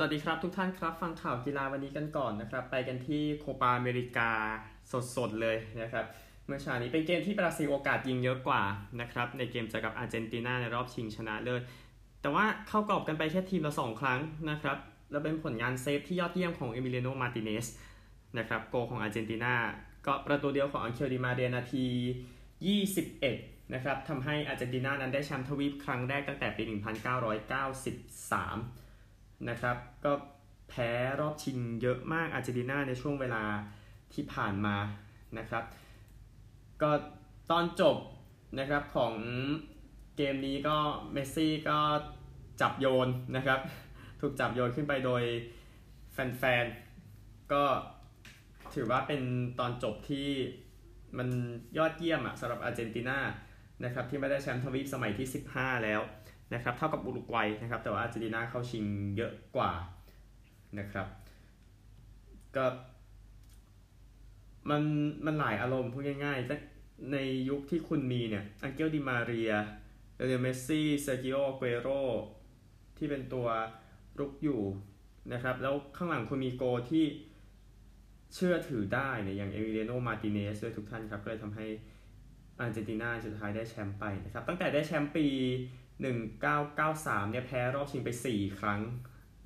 สวัสดีครับทุกท่านครับ ฟังข่าวกีฬาวันนี้กันก่อนนะครับ ไปกันที่โคปาอเมริกาสดๆเลยนะครับ เมื่อเช้านี้เป็นเกมที่บราซิลโอกาสยิงเยอะกว่านะครับ ในเกมเจอกับอาร์เจนตินาในรอบชิงชนะเลิศแต่ว่าเข้ากรอบกันไปแค่ทีมละสองครั้งนะครับ และเป็นผลงานเซฟที่ยอดเยี่ยมของเอมิเลียโนมาร์ติเนซนะครับโกล์ของอาร์เจนตินาก็ประตูเดียวของอังเคลดิมาเรียนาที 21 นะครับทำให้อาร์เจนตินานั้นได้แชมป์ทวีปครั้งแรกตั้งแต่ปี 1993 นะครับ ก็แพ้รอบชิงเยอะมากอาร์เจนตินาในช่วงเวลาที่ผ่านมานะครับ ก็ตอนจบนะครับของเกมนี้ก็เมสซี่ก็จับโยนนะครับ ถูกจับโยนขึ้นไปโดยแฟนๆ ก็ถือว่าเป็นตอนจบที่มันยอดเยี่ยมอะสำหรับอาร์เจนตินานะครับที่ไม่ได้แชมป์ทวีปสมัยที่ 15 แล้ว นะครับเท่ากับอุรุกวัยนะครับ แต่ว่าอาร์เจนตินาเข้าชิงเยอะกว่านะครับ ก็มันมันหลายอารมณ์พูดง่ายๆในยุคที่คุณมีเนี่ยอังเกลดิมาเรียลีโอเมสซี่เซอร์กิโออเกโรที่เป็นตัวรุกอยู่นะครับ แล้วข้างหลังคุณมีโกล์ที่เชื่อถือได้เนี่ยอย่างเอมิเลียโนมาร์ติเนซด้วยทุกท่านครับ ก็เลยทำให้อาร์เจนตินาสุดท้ายได้แชมป์ไปนะครับ ตั้งแต่ได้แชมป์ปี 1993เนี่ยแพ้รอบชิงไป 4 ครั้ง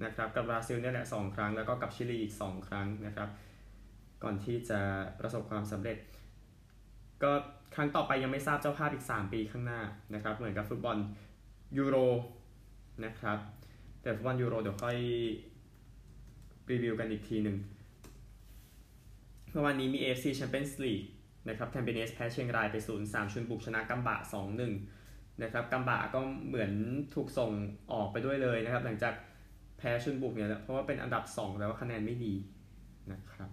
นะครับกับบราซิลเนี่ยแหละ 2 ครั้ง แล้วก็กับชิลีอีก 2 ครั้งนะครับ ก่อนที่จะประสบความสำเร็จ ก็ครั้งต่อไปยังไม่ทราบเจ้าภาพอีก 3 ปีข้างหน้านะครับเหมือนกับฟุตบอลยูโรนะครับแต่ฟุตบอลยูโรเดี๋ยวค่อยรีวิวกันอีกทีหนึ่งเมื่อวานนี้มี AFC Champions League นะครับแทมเปเนสแพ้เชียงรายไป 0-3 ชุนบุกชนะกัมบะ 2-1 นะครับกัมบะก็เหมือนถูกส่งออกไปด้วยเลยนะครับ หลังจากแพ้ชุนบุกเนี่ยเพราะว่าเป็นอันดับ 2แล้วคะแนนไม่ดีนะครับ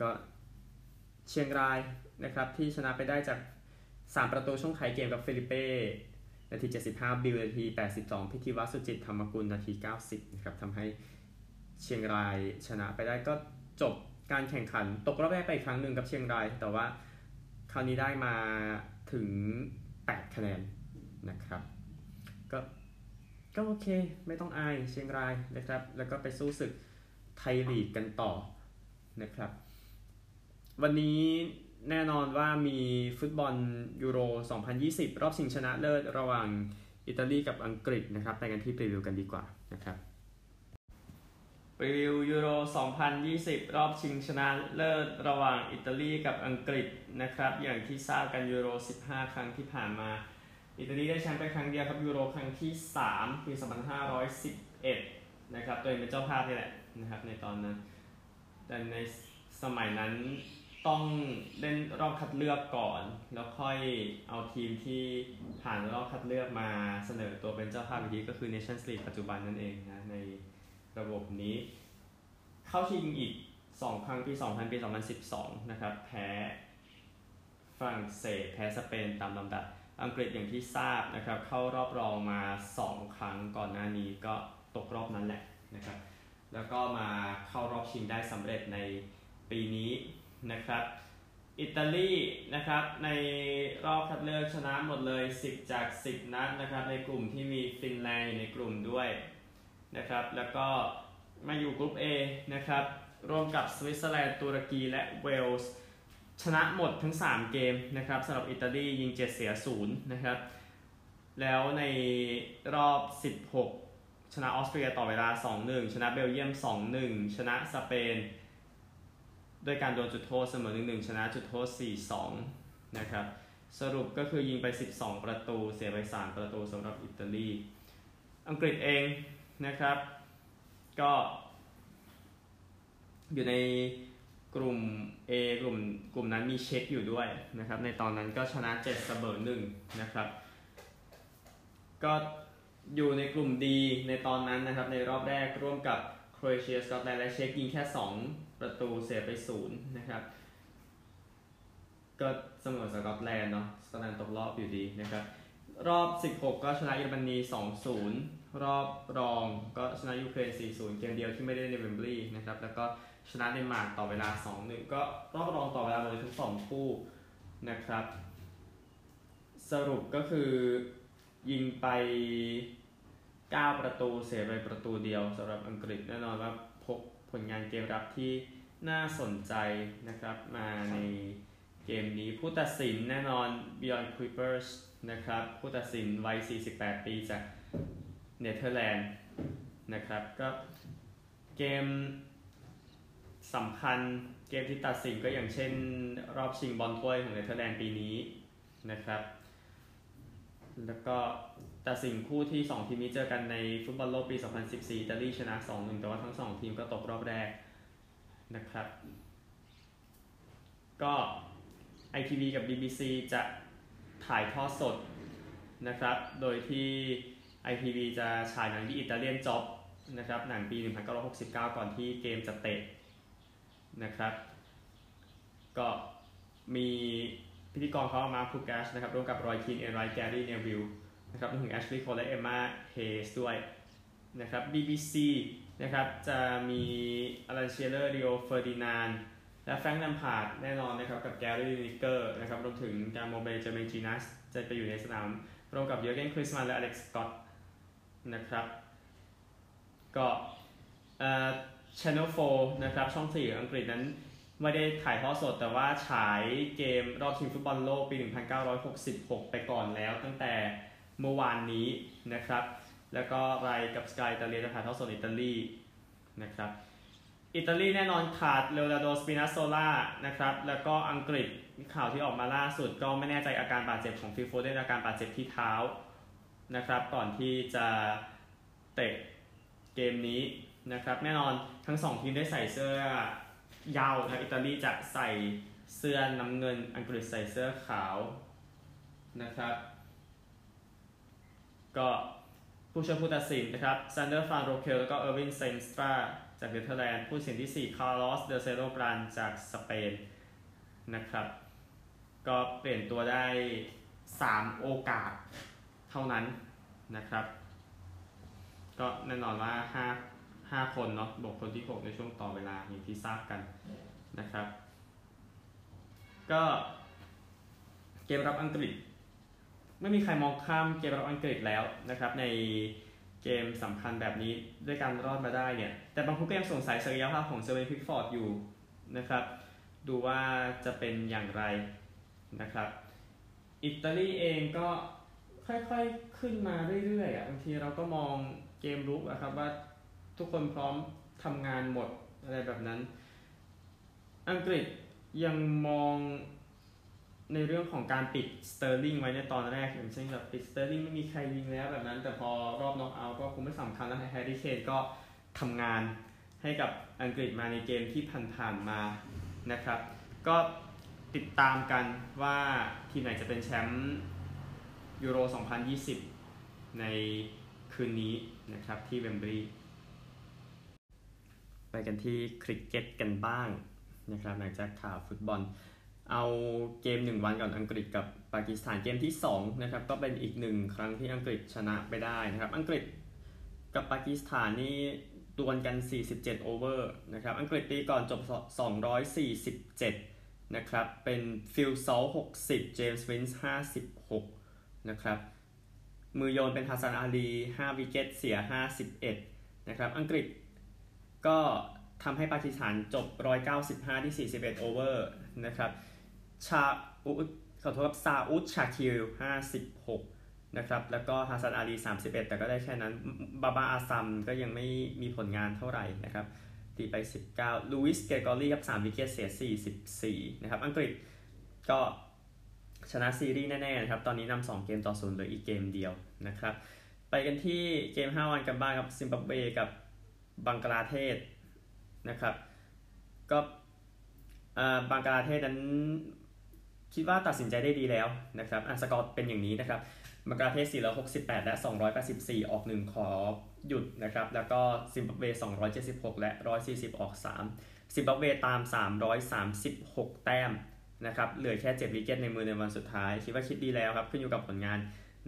ก็เชียงรายนะครับที่ชนะไปได้จาก 3 ประตูช่วงท้ายเกมกับเฟลิเป้นาที 75 บิลนาที 82 พิธิวัตต์ สุขจิตธรรมกุลนาที 90 นะครับทำให้เชียงรายชนะไปได้ก็จบการแข่งขัน ตกรอบแรกไปอีกครั้งหนึ่งกับเชียงราย แต่ว่าคราวนี้ได้มาถึง 8 คะแนนนะครับ ก็ก็โอเคไม่ต้องอายเชียงรายนะครับ แล้วก็ไปสู้ศึกไทยลีกกันต่อนะครับ วันนี้แน่นอนว่ามีฟุตบอลยูโร 2020 รอบชิงชนะเลิศระหว่างอิตาลีกับอังกฤษนะครับไปกันที่รีวิวกันดีกว่านะครับ รีวิวยูโร 2020 รอบชิงชนะเลิศระหว่างอิตาลีกับอังกฤษนะครับ อย่างที่ทราบกันยูโร 15 ครั้งที่ผ่านมา อิตาลีได้แชมป์ไปครั้งเดียวครับยูโรครั้งที่ 3 ปี 2511 นะครับตัวเองเป็นเจ้าภาพนี่แหละนะครับในตอนนั้น แต่ในสมัยนั้นต้องเล่นรอบคัดเลือกก่อน แล้วค่อยเอาทีมที่ผ่านรอบคัดเลือกมาเสนอตัวเป็นเจ้าภาพอีกทีก็คือ Nations League ปัจจุบันนั่นเองนะใน ระบบนี้ เข้าชิงอีก 2 ครั้งปี 2000 ปี 2012 นะครับ แพ้ฝรั่งเศส แพ้สเปนตามลำดับ อังกฤษอย่างที่ทราบนะครับ เข้ารอบรองมา 2 ครั้งก่อนหน้านี้ก็ตกรอบนั้นแหละนะครับ แล้วก็มาเข้ารอบชิงได้สำเร็จในปีนี้นะครับอิตาลีนะครับในรอบคัดเลือกชนะหมดเลย 10 จาก 10 นัดนะครับในกลุ่มที่มีฟินแลนด์อยู่ในกลุ่มด้วย นะครับ แล้วก็มาอยู่กลุ่ม A นะครับ ร่วมกับสวิตเซอร์แลนด์ ตุรกี และเวลส์ ชนะหมดทั้ง 3 เกมนะครับสำหรับอิตาลียิง 7 เสีย 0 นะครับ แล้วในรอบ 16 ชนะออสเตรียต่อเวลา 2-1 ชนะเบลเยียม 2-1 ชนะสเปน ด้วยการโดนจุดโทษเสมอ 1-1 ชนะจุดโทษ 4-2 นะครับ สรุปก็คือยิงไป 12 ประตู เสียไป 3 ประตูสำหรับอิตาลี อังกฤษเอง นะครับ ก็ อยู่ในกลุ่ม A กลุ่มกลุ่มนั้นมีเช็คอยู่ด้วยนะครับ ในตอนนั้นก็ชนะ7เสมอ1นะครับ ก็อยู่ในกลุ่มดีในตอนนั้นนะครับ ในรอบแรกร่วมกับโครเอเชียสกอตแลนด์และเช็คยิงแค่ 2 ประตูเสียไป0นะครับก็เสมอสกอตแลนด์เนาะสกอตแลนด์ตกรอบอยู่ดีนะครับ รอบ 16 ก็ชนะเยอรมนี 2-0 รอบรองก็ชนะยูเครน 4-0 เกมเดียวที่ไม่ได้ในเวมบลีย์นะครับ แล้วก็ชนะเดนมาร์กต่อเวลา 2-1 ก็รอบรองต่อเวลาเลยทั้งสองคู่นะครับ สรุปก็คือยิงไป 9 ประตูเสียไปประตูเดียวสำหรับอังกฤษแน่นอนว่าพกผลงานเกมรับที่น่าสนใจนะครับมาในเกมนี้ผู้ตัดสินแน่นอน Beyond Kuipers นะครับผู้ตัดสินวัย 48 ปีจาก เนเธอร์แลนด์นะครับก็เกมสำคัญเกมที่ตัดสินก็อย่างเช่นรอบชิงบอลถ้วยของเนเธอร์แลนด์ปีนี้นะครับ แล้วก็ตัดสินคู่ที่ 2 ทีมนี้เจอกันในฟุตบอลโลกปี 2014อิตาลีชนะ 2-1 แต่ว่าทั้ง 2 ทีมก็ตกรอบแรกนะครับ ก็ ITV กับ BBC จะถ่ายทอดสดนะครับ โดยที่ ITV จะฉายหนังที่อิตาเลียนจ็อบนะครับหนังปี 1969 ก่อนที่เกมจะเตะนะครับ ก็มีพิธีกรเขามาพูแกชนะครับร่วมกับรอยคินเอนไรแกรี่เนวิลนะครับรวมถึงแอชลีย์โคและเอมมาเฮสด้วยนะครับ BBC นะครับจะมีอลันเชียเลอร์ดิโอเฟอร์ดินานและแฟรงค์แลมพาร์ดแน่นอนนะครับกับแกรี่นิกเกอร์นะครับรวมถึงการโมเบลเจเมนจินัสจะไปอยู่ในสนามร่วมกับเยอร์เกนคลินส์มันน์และอเล็กซ์สกอต นะครับ ก็เอ่อ Channel 4 นะครับ ช่อง 4 อังกฤษนั้นไม่ได้ถ่ายทอดสดแต่ว่าฉายเกมรอบชิงฟุตบอลโลกปี 1966 ไปก่อนแล้วตั้งแต่เมื่อวานนี้นะครับ แล้วก็รายกับสกายอิตาลียจะถ่ายทอดสดอิตาลีนะครับ อิตาลีแน่นอนขาดเลโอนาร์โดสปินาโซล่านะครับ แล้วก็อังกฤษข่าวที่ออกมาล่าสุดก็ไม่แน่ใจอาการบาดเจ็บของฟิลโฟเดนอาการบาดเจ็บที่เท้า นะครับ ก่อนที่จะเตะเกมนี้นะครับ แน่นอนทั้งสองทีมได้ใส่เสื้อเหย้านะอิตาลีจะใส่เสื้อน้ำเงิน อังกฤษใส่เสื้อขาวนะครับ ก็ผู้ช่วยผู้ตัดสินนะครับซานเดอร์ฟานโรเคลแล้วก็เออร์วินไซน์สตราจากเนเธอร์แลนด์ผู้ตัดสินที่ 4 คาร์ลอส เดลเซร์โรกรานเดจากสเปนนะครับ ก็เปลี่ยนตัวได้ 3 โอกาส เท่านั้นนะครับ ก็แน่นอนว่า 5 5 คนเนาะบวกคนที่ 6 ในช่วงต่อเวลาอย่างที่ทราบกันนะครับ ก็เกมรับอังกฤษ ไม่มีใครมองข้ามเกมรับอังกฤษแล้วนะครับ ในเกมสำคัญแบบนี้ด้วยการรอดมาได้เนี่ย แต่บางคนก็ยังสงสัยศักยภาพของเซเวนพิกฟอร์ดอยู่นะครับ ดูว่าจะเป็นอย่างไรนะครับ อิตาลีเองก็ ค่อยๆขึ้นมาเรื่อยๆอะบางทีเราก็มองเกมรุกอะครับว่าทุกคนพร้อมทำงานหมดอะไรแบบนั้น อังกฤษยังมองในเรื่องของการปิดสเตอร์ลิงไว้ในตอนแรกอย่างเช่นแบบปิดสเตอร์ลิงไม่มีใครยิงแล้วแบบนั้น แต่พอรอบน็อกเอาท์ก็คงไม่สำคัญแล้วแฮร์รี่เคนก็ทำงานให้กับอังกฤษมาในเกมที่ผ่านๆมานะครับ ก็ติดตามกันว่าทีมไหนจะเป็นแชมป์ ยูโร 2020 ในคืนนี้นะครับที่เวมบลีย์ไปกันที่คริกเก็ตกันบ้างนะครับหลังจากข่าวฟุตบอล เอาเกม 1 วันก่อนอังกฤษกับปากีสถานเกมที่2นะครับก็เป็นอีกหนึ่งครั้งที่อังกฤษชนะไปได้นะครับอังกฤษกับปากีสถานนี่ดวลกัน 47 over นะครับอังกฤษตีก่อนจบ 247 นะครับเป็นฟิลซอลต์60 เจมส์วินส์56 นะครับ มือโยนเป็นฮัสซันอาลี5 wicket เสีย 51 นะครับ อังกฤษก็ทำให้ปากีสถานจบ 195 ที่ 41 over นะครับ ชาอุดขอโทษครับซาอุดชาคิล 56 นะครับ แล้วก็ฮัสซันอาลี 31 แต่ก็ได้แค่นั้น บาบาอาซัมก็ยังไม่มีผลงานเท่าไหร่นะครับตีไป 19 ลูอิส เกกอรี่ครับ3 wicket เสีย 44 นะครับ อังกฤษก็ ชนะซีรีส์แน่ๆนะครับ ตอนนี้นำ2เกมต่อศูนย์เหลืออีกเกมเดียวนะครับ ไปกันที่เกม 5 วันกันบ้างครับซิมบับเวกับบังกลาเทศนะครับ ก็บังกลาเทศนั้นคิดว่าตัดสินใจได้ดีแล้วนะครับอันสกอร์เป็นอย่างนี้นะครับบังกลาเทศ468 และ 284 ออก 1 ขอหยุดนะครับ แล้วก็ซิมบับเว 276 และ 140 ออก 3 ซิมบับเวตาม 336 แต้ม นะครับเหลือแค่7วิกเก็ตในมือในวันสุดท้าย คิดว่าคิดดีแล้วครับ ขึ้นอยู่กับผลงาน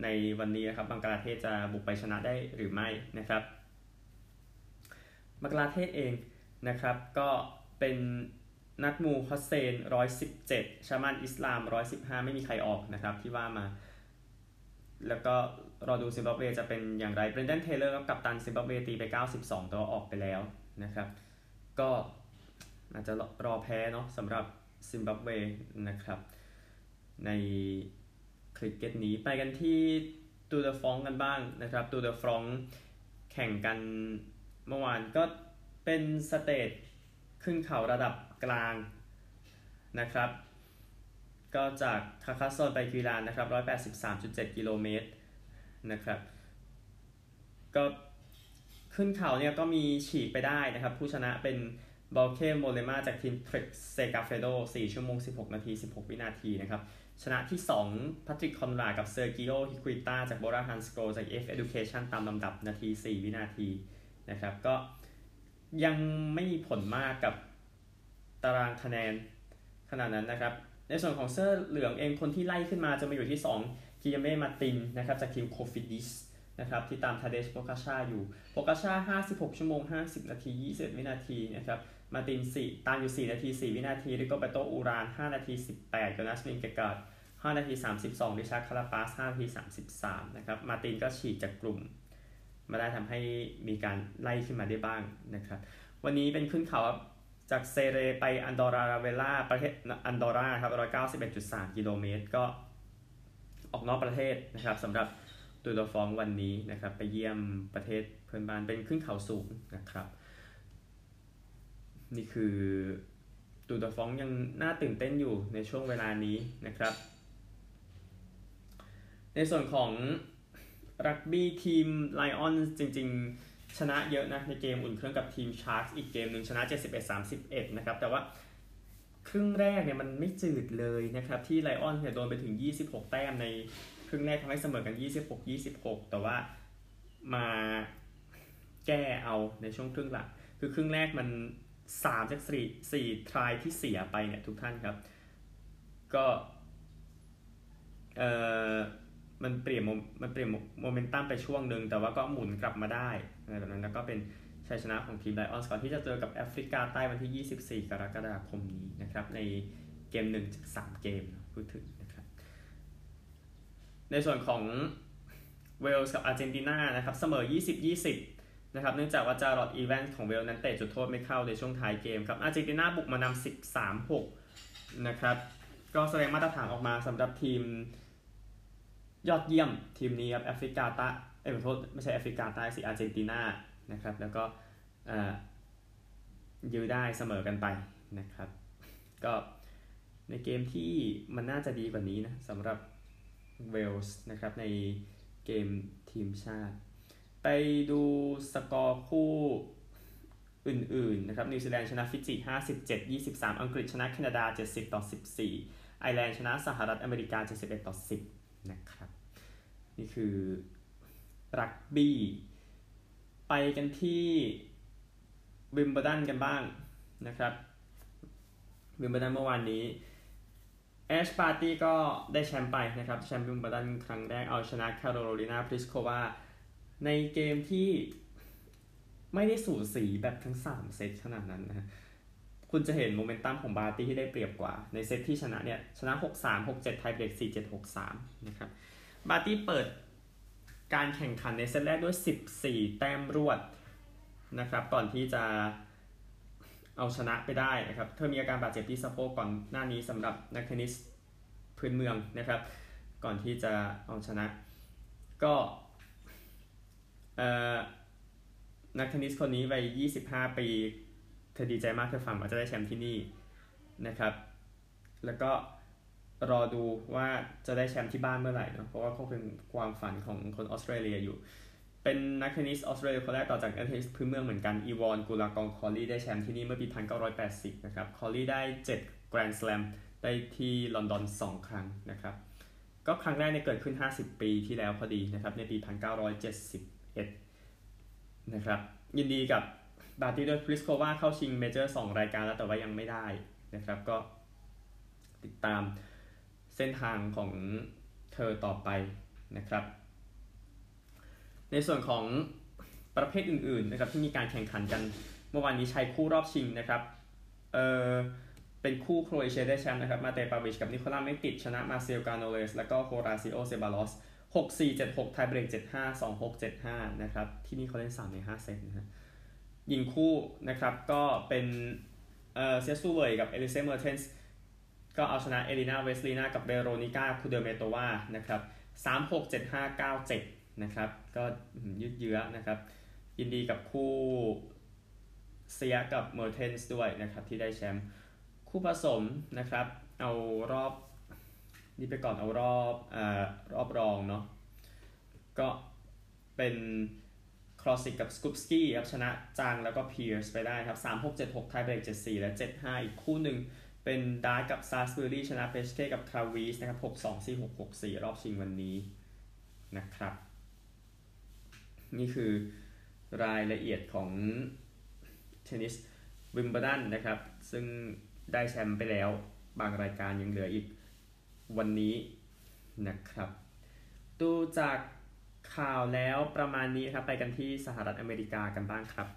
ในวันนี้นะครับบังกลาเทศจะบุกไปชนะได้หรือไม่นะครับบังกลาเทศเองนะครับ ก็เป็นนัจมูลฮัสเซน 117 ชัดมันอิสลาม 115 ไม่มีใครออกนะครับที่ว่ามา แล้วก็รอดูซิมบับเวจะเป็นอย่างไรเบรนดันเทเลอร์กัปตันซิมบับเวตีไป 92 ตัวออกไปแล้วนะครับ ก็อาจจะรอแพ้เนาะสำหรับ ซิมบับเวนะครับ ในคริกเก็ตนี้ไปกันที่ตูร์เดอฟรองซ์กันบ้างนะครับตูร์เดอฟรองซ์แข่งกันเมื่อวานก็เป็น stage ขึ้นเขาระดับกลางนะครับ ก็จากคาร์คาซอนไปกิลลองนะครับ 183.7 กิโลเมตรนะครับ ก็ขึ้นเขาเนี่ยก็มีฉีกไปได้นะครับ ผู้ชนะเป็น เบาเกอ โมลเลมาจากทีมเทรคเซกาเฟรโด4ชั่วโมง 16 นาที 16 วินาทีนะครับ ชนะที่ 2พัตริกคอนรากับเซอร์กิโอฮิคุิต้าจากโบราฮันสโกจาก F Education ตามลำดับนาที 4 วินาทีนะครับ ก็ยังไม่มีผลมากกับตารางคะแนนขนาดนั้นนะครับ ในส่วนของเสื้อเหลืองเองคนที่ไล่ขึ้นมาจะมาอยู่ที่ 2 กิโยมมาร์ตินนะครับจากทีมโคฟิดิสนะครับที่ตามทาเดย์โปกาชาร์อยู่โปกาชาร์ 56 ชั่วโมง 50 นาที 21 วินาทีนะครับ มาร์ตินตามอยู่ 4 นาที 4 วินาทีริโกเบอร์โตอูราน 5 นาที 18กานัสลินเกกาด5นาที 32ดิชาคาราปาส5นาที 33 นะครับมาตินก็ฉีดจากกลุ่ม มาได้ทำให้มีการไล่ขึ้นมาได้บ้างนะครับ วันนี้เป็นขึ้นเขาจากเซเรไปอันดอราเวล่าประเทศอันดอราครับ191.3 กิโลเมตร ก็ออกนอกประเทศนะครับสำหรับตูดฟองวันนี้นะครับ ไปเยี่ยมประเทศเพื่อนบ้านเป็นขึ้นเขาสูงนะครับ นี่คือตูร์เดอฟรองซ์ยังน่าตื่นเต้นอยู่ในช่วงเวลานี้นะครับ ในส่วนของรักบี้ทีมไลออนส์จริง ๆ ชนะเยอะนะ ในเกมอุ่นเครื่องกับทีมชาร์กส์อีกเกมหนึ่งชนะ 71-31 นะครับ แต่ว่าครึ่งแรกเนี่ยมันไม่จืดเลยนะครับ ที่ไลออนส์เนี่ยโดนไปถึง 26 แต้มในครึ่งแรกทำให้เสมอกัน 26-26 แต่ว่ามาแก้เอาในช่วงครึ่งหลังคือครึ่งแรกมัน 3จาก4 4ทรายที่เสียไปเนี่ยทุกท่านครับ ก็เอ่อมันเปลี่ยนมันเปลี่ยนโมเมนตัมไปช่วงหนึ่งแต่ว่าก็หมุนกลับมาได้อะไรแบบนั้นแล้วก็เป็นชัยชนะของทีมไลออนส์ก่อนที่จะเจอกับแอฟริกาใต้วันที่ 24 กรกฎาคมนี้นะครับ ในเกม1จาก3เกมพูดถึงนะครับ ในส่วนของเวลส์กับอาร์เจนตินานะครับ เสมอ 20-20 นะครับเนื่องจากว่าจาร์ร็อดอีแวนส์ของเวลส์นั้นเตะจุดโทษไม่เข้าในช่วงท้ายเกมครับอาร์เจนตินาบุกมานำ13-6นะครับก็แสดงมาตรฐานออกมาสำหรับทีมยอดเยี่ยมทีมนี้ครับแอฟริกาใต้เอ้ยขอโทษไม่ใช่แอฟริกาใต้สิอาร์เจนตินานะครับแล้วก็ยื้อได้เสมอกันไปนะครับ ก็ในเกมที่มันน่าจะดีกว่านี้นะสำหรับเวลส์นะครับในเกมทีมชาติ ไปดูสกอร์คู่อื่นๆนะครับนิวซีแลนด์ชนะฟิจิ 57 23 อังกฤษชนะแคนาดา 70 ต่อ 14 ไอร์แลนด์ชนะสหรัฐอเมริกา 71 ต่อ 10 นะครับ นี่คือรักบี้ ไปกันที่วิมเบอร์ดันกันบ้างนะครับวิมเบอร์ดันเมื่อวานนี้แอชปาร์ตี้ก็ได้แชมป์ไปนะครับ แชมป์วิมเบิลดันครั้งแรกเอาชนะแคโรลินาพลิสโควา ในเกมที่ไม่ได้สูสีแบบทั้ง 3 เซตขนาดนั้นนะคุณจะเห็นโมเมนตัมของบาร์ตี้ที่ได้เปรียบกว่า ในเซตที่ชนะเนี่ย ชนะ 6-3 6-7 ไทเบรก4-7 6-3 นะครับ บาร์ตี้เปิดการแข่งขันในเซตแรกด้วย 14 แต้มรวดนะครับ ก่อนที่จะเอาชนะไปได้นะครับ เธอมีอาการบาดเจ็บที่สะโพกก่อนหน้านี้สำหรับนักเทนนิสพื้นเมืองนะครับ ก่อนที่จะเอาชนะ ก็ นักเทนนิสคนนี้วัย 25 ปี เธอดีใจมากเธอฝันว่าจะได้แชมป์ที่นี่นะครับ แล้วก็รอดูว่าจะได้แชมป์ที่บ้านเมื่อไหร่นะเพราะว่าเขาเป็นความฝันของคนออสเตรเลียอยู่ เป็นนักเทนนิสออสเตรเลียคนแรกต่อจากนักเทนนิสพื้นเมืองเหมือนกัน อีวอนกูลากองคอว์ลีย์ได้แชมป์ที่นี่เมื่อปี 1980 นะครับ คอว์ลีย์ได้ 7 Grand Slam ได้ที่ลอนดอน 2 ครั้งนะครับ ก็ครั้งแรกเนี่ยเกิดขึ้น 50 ปีที่แล้วพอดีนะครับ ในปี 1นะครับยินดีกับบาร์ตี้ด้วยพลิสโควาเข้าชิงเมเจอร์2รายการแล้วแต่ว่ายังไม่ได้นะครับก็ติดตามเส้นทางของเธอต่อไปนะครับ ในส่วนของประเภทอื่นๆนะครับที่มีการแข่งขันกันเมื่อวานนี้ชายคู่รอบชิงนะครับเออเป็นคู่โครเอเชียได้แชมป์นะครับ มาเตปาวิชกับนิโคลาเมคติชชนะมาร์เซลกราโนเยร์ส แล้วก็โฮราซิโอเซบาลอส 6 4 7 6ไทเบรก7 5 2 6 7 5นะครับที่นี่เขาเล่น 3 ใน 5 เซตนะฮะยิงคู่นะครับก็เป็นเอ่อเซียะซูเหว่ยกับเอลิเซเมอร์เทนส์ก็เอาชนะเอเลนาเวสนินากับเวโรนิก้าคูเดอร์เมโตวานะครับ3 6 7 5 9 7นะครับก็ยืดเยื้อนะครับยินดีกับคู่เซียะกับเมอร์เทนส์ด้วยนะครับที่ได้แชมป์คู่ผสมนะครับเอารอบ นี่ไปก่อนเอารอบอ่ารอบรองเนาะก็เป็นครอว์ซิกกับสกูปสกี้ครับชนะชานแล้วก็เพียร์สไปได้ครับ 3 6 7 6ไทเบรก7 4 และ 7 5 อีกคู่หนึ่งเป็นดาร์กับซาสเบอรี่ชนะเปชเก้กับคราวีตซ์นะครับ6 2 4 6 6 4 รอบชิงวันนี้นะครับ นี่คือรายละเอียดของเทนนิสวิมเบลดันนะครับ ซึ่งได้แชมป์ไปแล้วบางรายการยังเหลืออีก วันนี้นะครับ ดูจากข่าวแล้วประมาณนี้ครับไปกันที่สหรัฐอเมริกากันบ้างครับ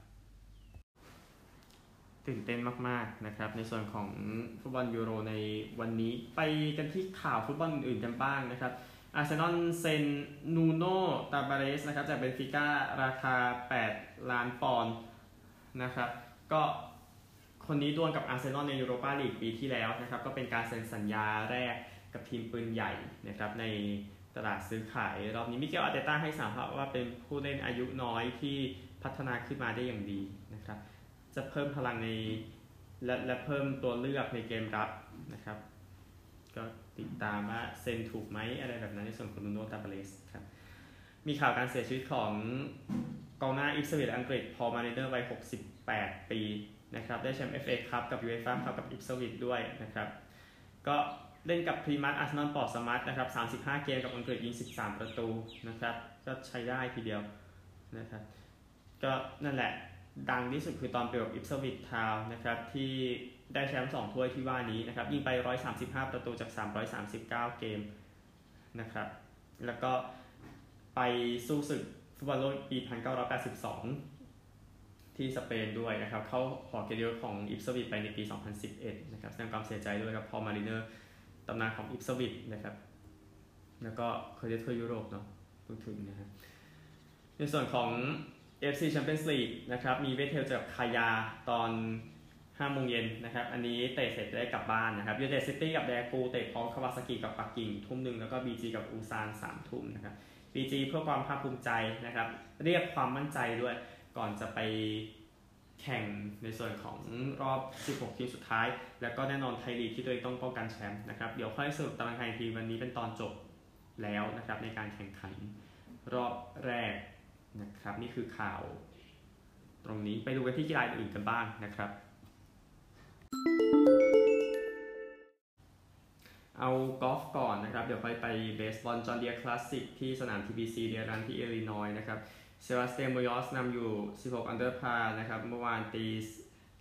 ตื่นเต้นมากๆนะครับ ในส่วนของฟุตบอลยูโรในวันนี้ไปกันที่ข่าวฟุตบอลอื่นกันบ้างนะครับอาร์เซนอลเซ็นนูโน่ตาวาเรสนะครับจากเบนฟิก้าราคา 8 ล้านปอนด์นะครับ ก็คนนี้ดวลกับอาร์เซนอลในยูโรปาลีกปีที่แล้วนะครับ ก็เป็นการเซ็นสัญญาแรก กับทีมปืนใหญ่นะครับในตลาดซื้อขาย รอบนี้มิเกลอาเตต้าให้สามภาพว่าเป็นผู้เล่นอายุน้อยที่พัฒนาขึ้นมาได้อย่างดีนะครับ จะเพิ่มพลังในและและเพิ่มตัวเลือกในเกมรับนะครับ ก็ติดตามว่าเซ็นถูกไหมอะไรแบบนั้นในส่วนของนูโนตาเบเลสครับมีข่าวการเสียชีวิตของกองหน้าอิปสวิตอังกฤษพอมาเนเดอร์วัย 68 ปีนะครับ ได้แชมป์ FA ครับกับ UEFA ครับกับอิปสวิตด้วยนะครับ ก็ เล่นกับพรีมัสอาร์เซนอลปอร์ตสมาร์ทนะครับ 35 เกมกับอังกฤษยิง 13 ประตูนะครับ ก็ใช้ได้ทีเดียวนะครับ ก็นั่นแหละ ดังที่สุดคือตอนเปรียบอิปสวิตทาวนะครับ ที่ได้แชมป์2ถ้วยที่ว่านี้นะครับ ยิงไป 135 ประตูจาก 339 เกมนะครับ แล้วก็ไปสู้ศึกฟุตบอลโลกปี 1982 ที่สเปนด้วยนะครับ เข้าหอเกียรติยศของ Ipswich ไปในปี 2011 นะครับแสดงความเสียใจด้วยกับ Paul Mariner ตำนานของ Ipswich นะครับ แล้วก็เคยได้ถ้วยยุโรปเนาะพูดถึงนะครับในส่วนของ AFC Champions League นะครับ มี Viettel เจอกับ Kaya ตอน5โมงเย็นนะครับ อันนี้เตะเสร็จได้กลับบ้านนะครับ United City กับแดกูเตะพร้อมคาวาซากิกับปักกิ่งทุ่มหนึ่งแล้วก็ BG กับอุลซาน3ทุ่มนะครับ BG เพื่อความภาคภูมิใจนะครับ เรียกความมั่นใจด้วยก่อนจะไป แข่งในส่วนของรอบ 16 ทีมสุดท้าย แล้วก็แน่นอนไทยลีกที่ตัวเองต้องป้องกันแชมป์นะครับ เดี๋ยวค่อยสรุปตารางคะแนนทีวันนี้เป็นตอนจบแล้วนะครับในการแข่งขันรอบแรกนะครับ นี่คือข่าว ตรงนี้ไปดูกันที่กีฬาอื่นกันบ้างนะครับ เอากอล์ฟก่อนนะครับ เดี๋ยวค่อยไปเบสบอล John Deere Classic ที่สนาม TBC เดียรันที่อิลลินอยส์นะครับ Sebastián Muñoz นำอยู่ 16 under par นะครับ เมื่อวานตี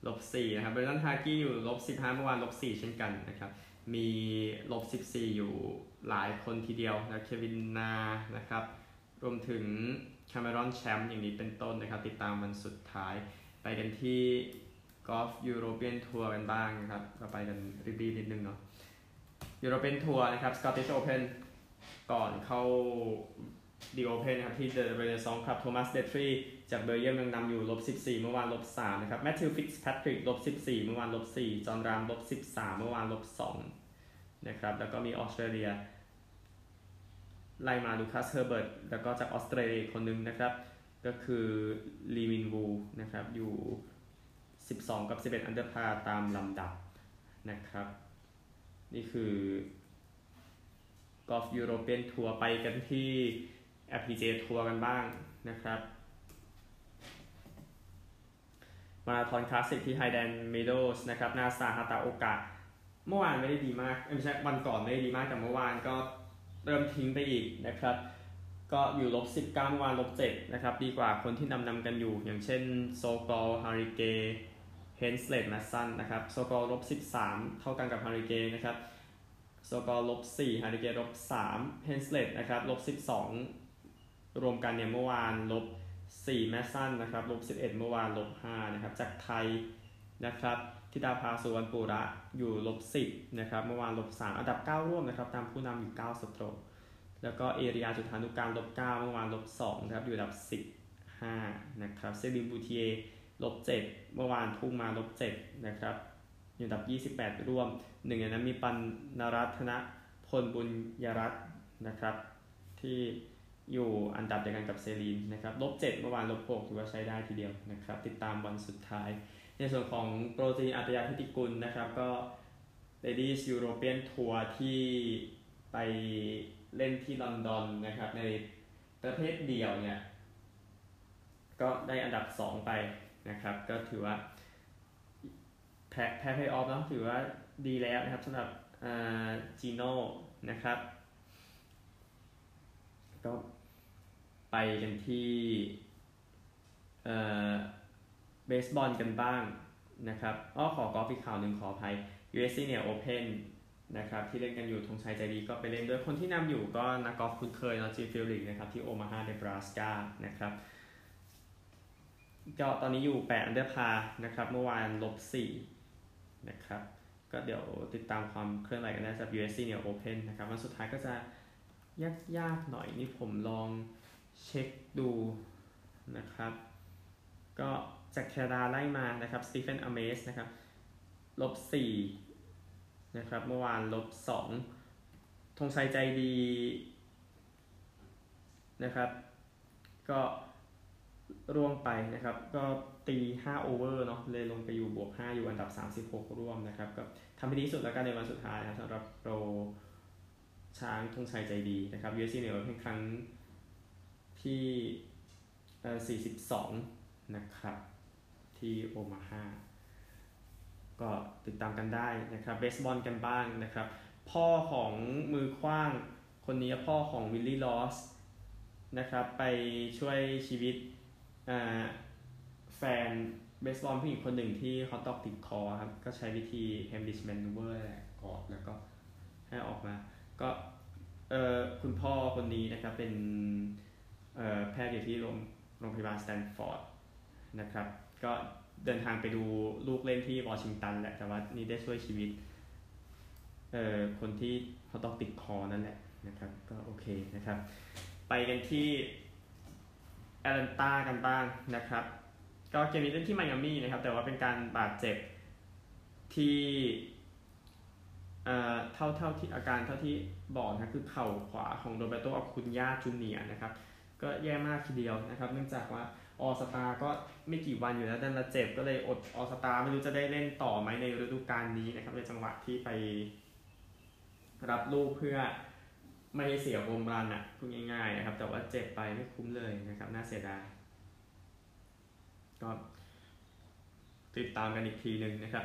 ลบ4นะครับ Brandon Hagy อยู่ลบ15 เมื่อวานลบ4เช่นกันนะครับ มีลบ14 อยู่หลายคนทีเดียวนะ Kevin Na นะครับ รวมถึง Cameron Champ อย่างนี้เป็นต้นนะครับ ติดตามวันสุดท้ายไปกันที่กอล์ฟ European Tour กันบ้างนะครับก็ไปกันรีบๆนิดนึงเนาะ European Tour นะครับ Scottish Open ก่อนเข้า The Open นะครับที่ The Renaissance ครับ Thomas Detry จากเบลเยียมยังนำอยู่ลบ14 เมื่อวานลบ3นะครับ Matthew Fitzpatrick ลบ14 เมื่อวานลบ4 Jon Rahm ลบ13 เมื่อวานลบ2นะครับแล้วก็มีออสเตรเลีย ไล่มา Lucas Herbert แล้วก็จากออสเตรเลียคนหนึ่งนะครับ ก็คือลีมินวูนะครับอยู่ 12 กับ 11 under par ตามลำดับนะครับ นี่คือกอล์ฟ European Tour ไปกันที่ LPGA ทัวร์กันบ้างนะครับ Marathon Classic ที่ Highland Meadows นะครับนาซาฮาตาโอกะเมื่อวานไม่ได้ดีมากไม่ใช่วันก่อนไม่ได้ดีมากแต่เมื่อวานก็เริ่มทิ้งไปอีกนะครับ ก็อยู่ลบ19เมื่อวานลบ7นะครับ ดีกว่าคนที่นำนำกันอยู่ อย่างเช่น Szokol Harigae Henseleit Masson นะครับ Szokol ลบ13เท่ากันกับ Harigae นะครับ Szokol ลบ4 Harigae ลบ3 Henseleit นะครับลบ12 รวมกันเนี่ยเมื่อวานลบ4 Masson นะครับลบ11 เมื่อวานลบ5นะครับจากไทยนะครับทิดาภาสุวรรณปุระอยู่ลบ10นะครับเมื่อวานลบ3อันดับ 9 ร่วมนะครับตามผู้นำอยู่9สโตรกแล้วก็เอเรียจุธานุการลบ9เมื่อวานลบ2นะครับอยู่อันดับ 15นะครับเซริบูทีเอลบ7เมื่อวานพุ่งมาลบ7นะครับอยู่อันดับ 28 ร่วมหนึ่งในนั้นมีปันนรัตนพลบุญยรัตน์นะครับที่ อยู่อันดับเดียวกันกับเซรีนนะครับลบ7เมื่อวานลบ6ถือว่าใช้ได้ทีเดียวนะครับ ติดตามวันสุดท้าย ในส่วนของโปรตีนอัตยาพิติกุลนะครับ ก็ Ladies European Tour ที่ไปเล่นที่ลอนดอนนะครับ ในประเภทเดี่ยวเนี่ยก็ได้อันดับ 2 ไปนะครับ ก็ถือว่า แพ้แพ้เพย์ออฟเนาะถือว่าดีแล้วนะครับสำหรับจีโน่นะครับ ก็ ไปกันที่เอ่อเบสบอลกันบ้างนะครับอ้อขอกอล์ฟอีกข่าวหนึ่งขออภัย US Senior Open นะครับที่เล่นกันอยู่ธงชัยใจดีก็ไปเล่นด้วยคนที่นำอยู่ก็นักกอล์ฟคุ้นเคยนะ Jim Furyk นะครับที่ Omaha Nebraska นะครับก็ตอนนี้อยู่ 8 under par นะครับ เมื่อวานลบ 4 นะครับ ก็เดี๋ยวติดตามความเคลื่อนไหวกันได้สำหรับ US Senior Open นะครับ วันสุดท้ายก็จะยากๆหน่อยนี่ผมลอง เช็คดูนะครับ ก็จากแคนาดาไล่มานะครับสตีเฟนอเมสนะครับลบ4นะครับเมื่อวานลบ2ธงชัยใจดีนะครับ ก็ร่วงไปนะครับ ก็ตี 5 โอเวอร์เนาะเลยลงไปอยู่บวก 5 อยู่อันดับ 36 ร่วมนะครับ ก็ทำให้ดีที่สุดแล้วกันในวันสุดท้ายนะครับสำหรับโปรช้างธงชัยใจดีนะครับ USC เหนี่ยเป็นครั้ง ที่ 42 นะครับ ที่โอมาฮาก็ติดตามกันได้นะครับเบสบอลกันบ้างนะครับ พ่อของมือคว้างคนนี้พ่อของวิลลี่ลอสนะครับ ไปช่วยชีวิตแฟนเบสบอลผู้หญิงคนหนึ่งที่เขาตอกติดคอครับ ก็ใช้วิธี Hamish Maneuver แหละกอดแล้วก็ให้ออกมา ก็เออคุณพ่อคนนี้นะครับเป็น แพทย์อยู่ที่โรงโรงพยาบาลสแตนฟอร์ดนะครับ ก็เดินทางไปดูลูกเล่นที่วอชิงตันแหละ แต่ว่านี่ได้ช่วยชีวิตเอ่อคนที่เขาต้องติดคอนั่นแหละนะครับ ก็โอเคนะครับ ไปกันที่แอตแลนตากันบ้างนะครับ ก็เกมนี้เล่นที่ไมอามี่นะครับ แต่ว่าเป็นการบาดเจ็บที่เอ่อเท่าเท่าที่อาการเท่าที่บอกนะคือเข่าขวาของโรเบโตอาคุนยาจูเนียนะครับ ก็แย่มากทีเดียวนะครับ เนื่องจากว่าออสตาก็ไม่กี่วันอยู่แล้วดันละเจ็บก็เลยอดออสตาไม่รู้จะได้เล่นต่อไหมในฤดูกาลนี้นะครับ ในจังหวะที่ไปรับลูกเพื่อไม่ให้เสียโฮมรันอะพูดง่ายๆนะครับ แต่ว่าเจ็บไปไม่คุ้มเลยนะครับ น่าเสียดายก็ติดตามกันอีกทีหนึ่งนะครับ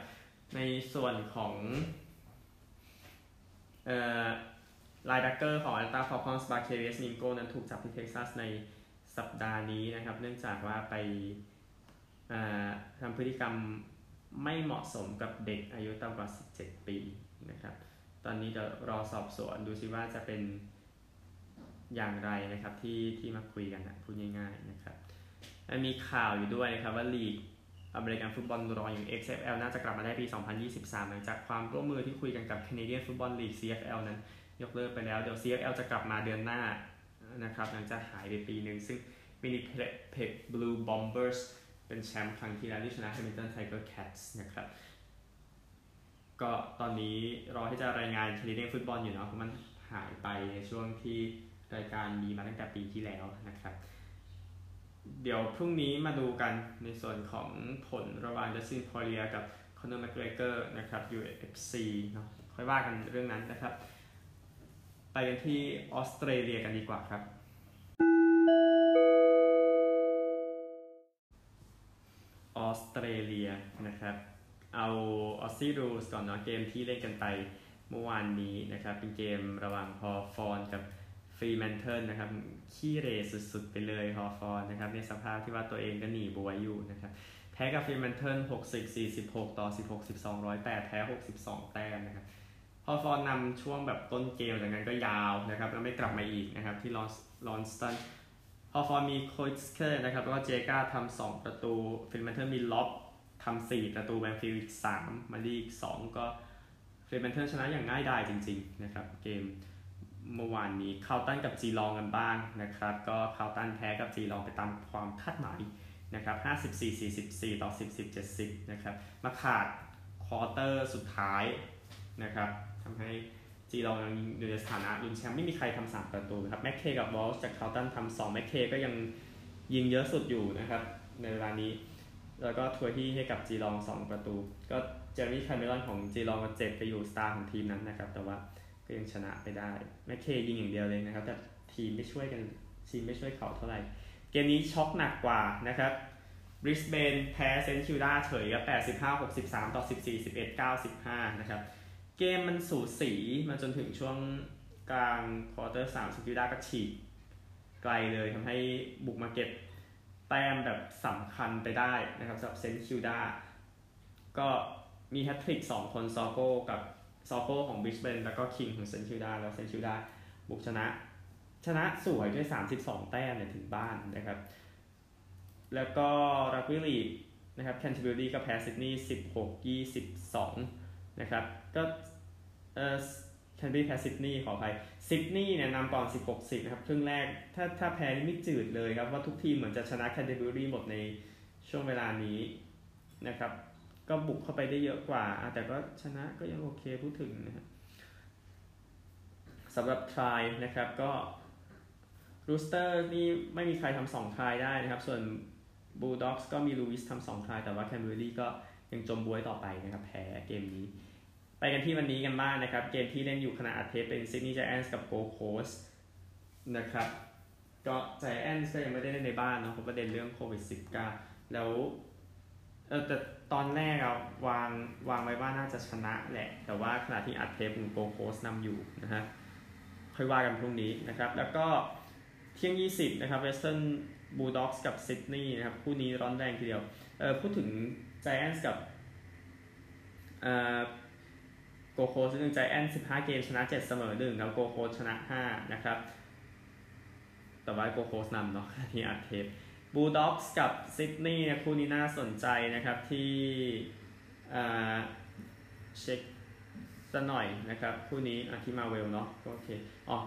ในส่วนของเอ่อ linebacker ของ Atlanta Falcons Barkevious Mingo นั้นถูกจับที่เท็กซัสในสัปดาห์นี้นะครับ เนื่องจากว่าไปทำพฤติกรรมไม่เหมาะสมกับเด็กอายุต่ำกว่า 17 ปีนะครับ ตอนนี้เดี๋ยวรอสอบสวนดูซิว่าจะเป็นอย่างไรนะครับที่ที่มาคุยกันนะพูดง่ายๆนะครับมีข่าวอยู่ด้วยนะครับว่าลีกอเมริกันฟุตบอลรออย่าง XFL น่าจะกลับมาได้ปี 2023 หลังจากความร่วมมือที่คุยกันกับ Canadian Football League CFL นั้น ยกเลิกไปแล้ว เดี๋ยว CFL จะกลับมาเดือนหน้านะครับหลังจากหายไปปีหนึ่งซึ่ง Winnipeg Blue Bombers เป็นแชมป์ครั้งที่แล้วที่ชนะ Hamilton Tiger-Cats นะครับก็ตอนนี้รอที่จะรายงาน Canadian Football อยู่เนาะเพราะมันหายไปในช่วงที่รายการมีมาตั้งแต่ปีที่แล้วนะครับ เดี๋ยวพรุ่งนี้มาดูกันในส่วนของผลระหว่าง Dustin Poirier กับ Conor McGregor นะครับ UFC เนาะค่อยว่ากันเรื่องนั้นนะครับ ไปกันที่ออสเตรเลียกันดีกว่าครับ ออสเตรเลียนะครับ เอา Aussie Rules ก่อนเนาะเกมที่เล่นกันไปเมื่อวานนี้นะครับ เป็นเกมระหว่างฮอฟอนกับฟรีแมนเทิลนะครับ ขี้เรสุดๆ ไปเลยฮอฟอนนะครับ ในสภาพที่ว่าตัวเองก็หนีบวยอยู่นะครับ แพ้กับฟรีแมนเทิล60 46ต่อ16 12 108แพ้62แต้มนะครับ ฮอฟอนนำช่วงแบบต้นเกมจากนั้นก็ยาวนะครับแล้วไม่กลับมาอีกนะครับที่ลอนลอนสตันพอฟอร์มีโคชเคอร์นะครับแล้วก็เจกาทำสองประตูฟิลเมนเทอร์มีล็อบทำสี่ประตู Banfield อีกสามมาดีอีกสองก็ Fremantle ชนะอย่างง่ายดายจริงๆนะครับเกมเมื่อวานนี้ Carlton กับ Geelong กันบ้างนะครับ ก็ Carlton แพ้กับ Geelong ไปตามความคาดหมายนะครับ54-44 ต่อ 10-70 นะครับ มาขาด quarter สุดท้าย นะครับทำให้ Geelong ยังอยู่ในสถานะลุ้นแชมป์ไม่มีใครทำสามประตูนะครับ McKay กับ Walsh จาก Carlton ทำสอง McKay ก็ยังยิงเยอะสุดอยู่นะครับในเวลานี้ แล้วก็ Tuohy ให้กับ Geelong สองประตู ก็ Jeremy Cameron ของ Geelong ก็เจ็บไปอยู่ star ของทีมนั้นนะครับ แต่ว่าก็ยังชนะไปได้ McKay ยิงอย่างเดียวเลยนะครับ แต่ทีมไม่ช่วยกันทีมไม่ช่วยเขาเท่าไหร่ เกมนี้ช็อกหนักกว่านะครับบริสเบนแพ้ St Kilda เฉยกับ85 63 ต่อ 14 11 9 15 นะครับ เกมมันสูสีมาจนถึงช่วงกลาง quarter 3 St Kilda ก็ฉีกไกลเลยทำให้บุกมาเก็บแต้มแบบสำคัญไปได้นะครับสำหรับ St Kilda ก็มีแฮตทริก2คน Zorko กับ Zorko ของบริสเบนแล้วก็ King ของ St Kilda แล้ว St Kilda บุกชนะ ชนะสวยด้วย 32 แต้มเนี่ยถึงบ้านนะครับ แล้วก็รักบี้ลีกนะครับแคนเทอร์เบอรี่ก็แพ้ซิดนีย์16 22 นะครับก็เออแคนเทอร์เบอรี่แพ้ซิดนีย์ขออภัยซิดนีย์เนี่ยนำก่อน 16 10นะครับครึ่งแรกถ้าถ้าแพ้นี่ไม่จืดเลยครับว่าทุกทีมเหมือนจะชนะแคนเทอร์เบอรี่หมดในช่วงเวลานี้นะครับก็บุกเข้าไปได้เยอะกว่า แต่ก็ชนะก็ยังโอเคพูดถึงนะครับสำหรับ try นะครับก็ Roosters นี่ไม่มีใครทำสอง try ได้นะครับ ส่วนBulldogs ก็มี Lewis ทำสอง try แต่ว่าแคนเทอร์เบอรี่ก็ ยังจมบ๊วยต่อไปนะครับแพ้เกมนี้ ไปกันที่วันนี้กันบ้างนะครับ เกมที่เล่นอยู่ขณะอัดเทปเป็นซิดนีย์ g Giants กับโกโคสนะครับก็จแอนส์ก็ยังไม่ได้เล่นในบ้านเนาะเพราะประเด็นเรื่องโควิด -19 แล้วเออแต่ตอนแรกอะวางวางไว้ว่าน่าจะชนะแหละ แต่ว่าขณะที่อัดเทปของโกโคสนำอยู่นะฮะค่อยว่ากันพรุ่งนี้นะครับ แล้วก็เที่ยง 20 นะครับ Western Bulldogs กับซิดนีย์นะครับ คู่นี้ร้อนแรงทีเดียวเออพูดถึง Giants กับเอ่อ Gold Coast นึง Giants 15เกมชนะ7เสมอ1แล้วโกโคสชนะ5นะครับ แต่ว่าโกโคสนำเนาะที่อัดเทป Bulldogs กับซิดนีย์คู่นี้น่าสนใจนะครับที่เช็คสักหน่อยนะครับคู่นี้ที่มาเวลเนาะโอเคอ๋อ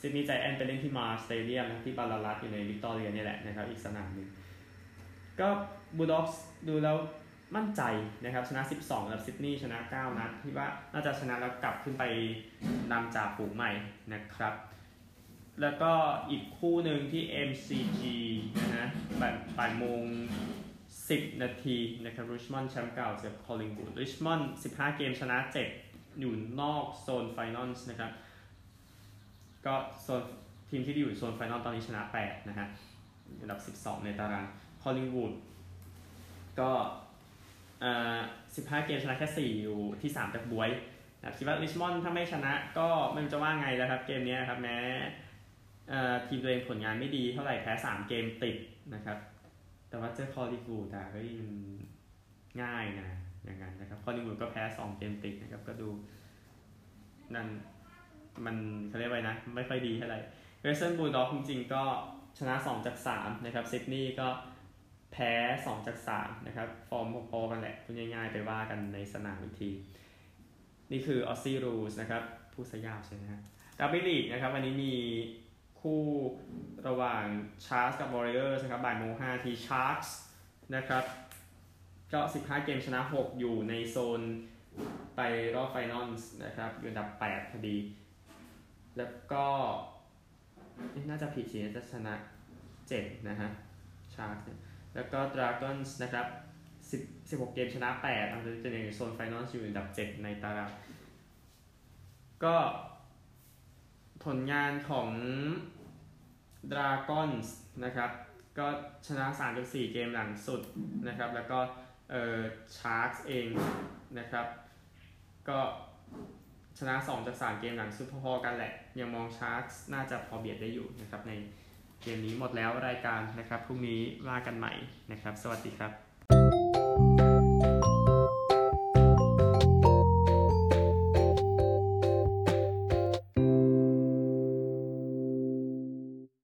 ซิดนีย์ใจแอนไปเล่นที่ Mars Stadium นะที่บัลลารัตอยู่ในวิกตอเรียนี่แหละนะครับอีกสนามหนึ่งก็ Bulldogs ดูแล้วมั่นใจนะครับ ชนะ 12กับซิดนีย์ชนะ 9 นัดที่ว่าน่าจะชนะแล้วกลับขึ้นไปนำจ่าฝูงใหม่นะครับ แล้วก็อีกคู่หนึ่งที่ MCG นะฮะบ่ายโมง 10 นาทีนะครับริชมอนด์แชมป์เก่าเจอคอลลิงวูดริชมอนด์15 เกมชนะ 7 อยู่นอกโซน finals นะครับ ก็โซนทีมที่อยู่โซน final ตอนนี้ชนะ 8 นะฮะอันดับ 12 ในตารางคอลลิงวูด ก็อ่า15เกมชนะแค่4อยู่ที่3จากบ๊วยนะคิดว่าริชมอนด์ถ้าไม่ชนะก็ไม่รู้จะว่าไงแล้วครับเกมนี้ครับแม้ทีมตัวเองผลงานไม่ดีเท่าไหร่แพ้3เกมติดนะครับ แต่ว่าเจอคอลลิงวูดอะเฮ้ยมันง่ายนะอย่างนั้นนะครับคอลลิงวูดก็แพ้2เกมติดนะครับก็ดูนั่นมันเขาเรียกว่านะ ไม่ค่อยดีเท่าไหร่ Western Bulldogs จริงๆก็ชนะ2จาก3นะครับซิดนีย์ก็ แพ้ 2 จาก3นะครับ ฟอร์มพอๆกันแหละพูดง่ายๆ ไปว่ากันในสนามอีกที นี่คือ Aussie rules นะครับ ผู้สยาวใช่ไหมฮะรักบี้ลีกนะครับ วันนี้มีคู่ระหว่างSharks กับวอริเออร์นะครับบ่ายโมงห้าทีชาร์ s นะครับก็15 เกมชนะ 6 อยู่ในโซนไปรอบ final นะครับ อยู่อันดับ 8 พอดี แล้วก็น่าจะผิดทีน่าจะชนะ 7 นะฮะชาร์ s เนี่ย แล้วก็ Dragons นะครับ10 16 เกมชนะ8อันนี้จะอยู่โซน final อยู่อันดับ 7 ในตาราง ก็ผลงานของ Dragons นะครับ ก็ชนะ3จาก4เกมหลังสุดนะครับ แล้วก็เอ่อ Sharks เองนะครับ ก็ชนะ 2 จาก 3 เกมหลังสุดพอๆกันแหละ ยังมอง Sharks น่าจะพอเบียดได้อยู่นะครับใน เกมนี้หมดแล้วรายการนะครับพรุ่งนี้ว่ากันใหม่นะครับ สวัสดีครับ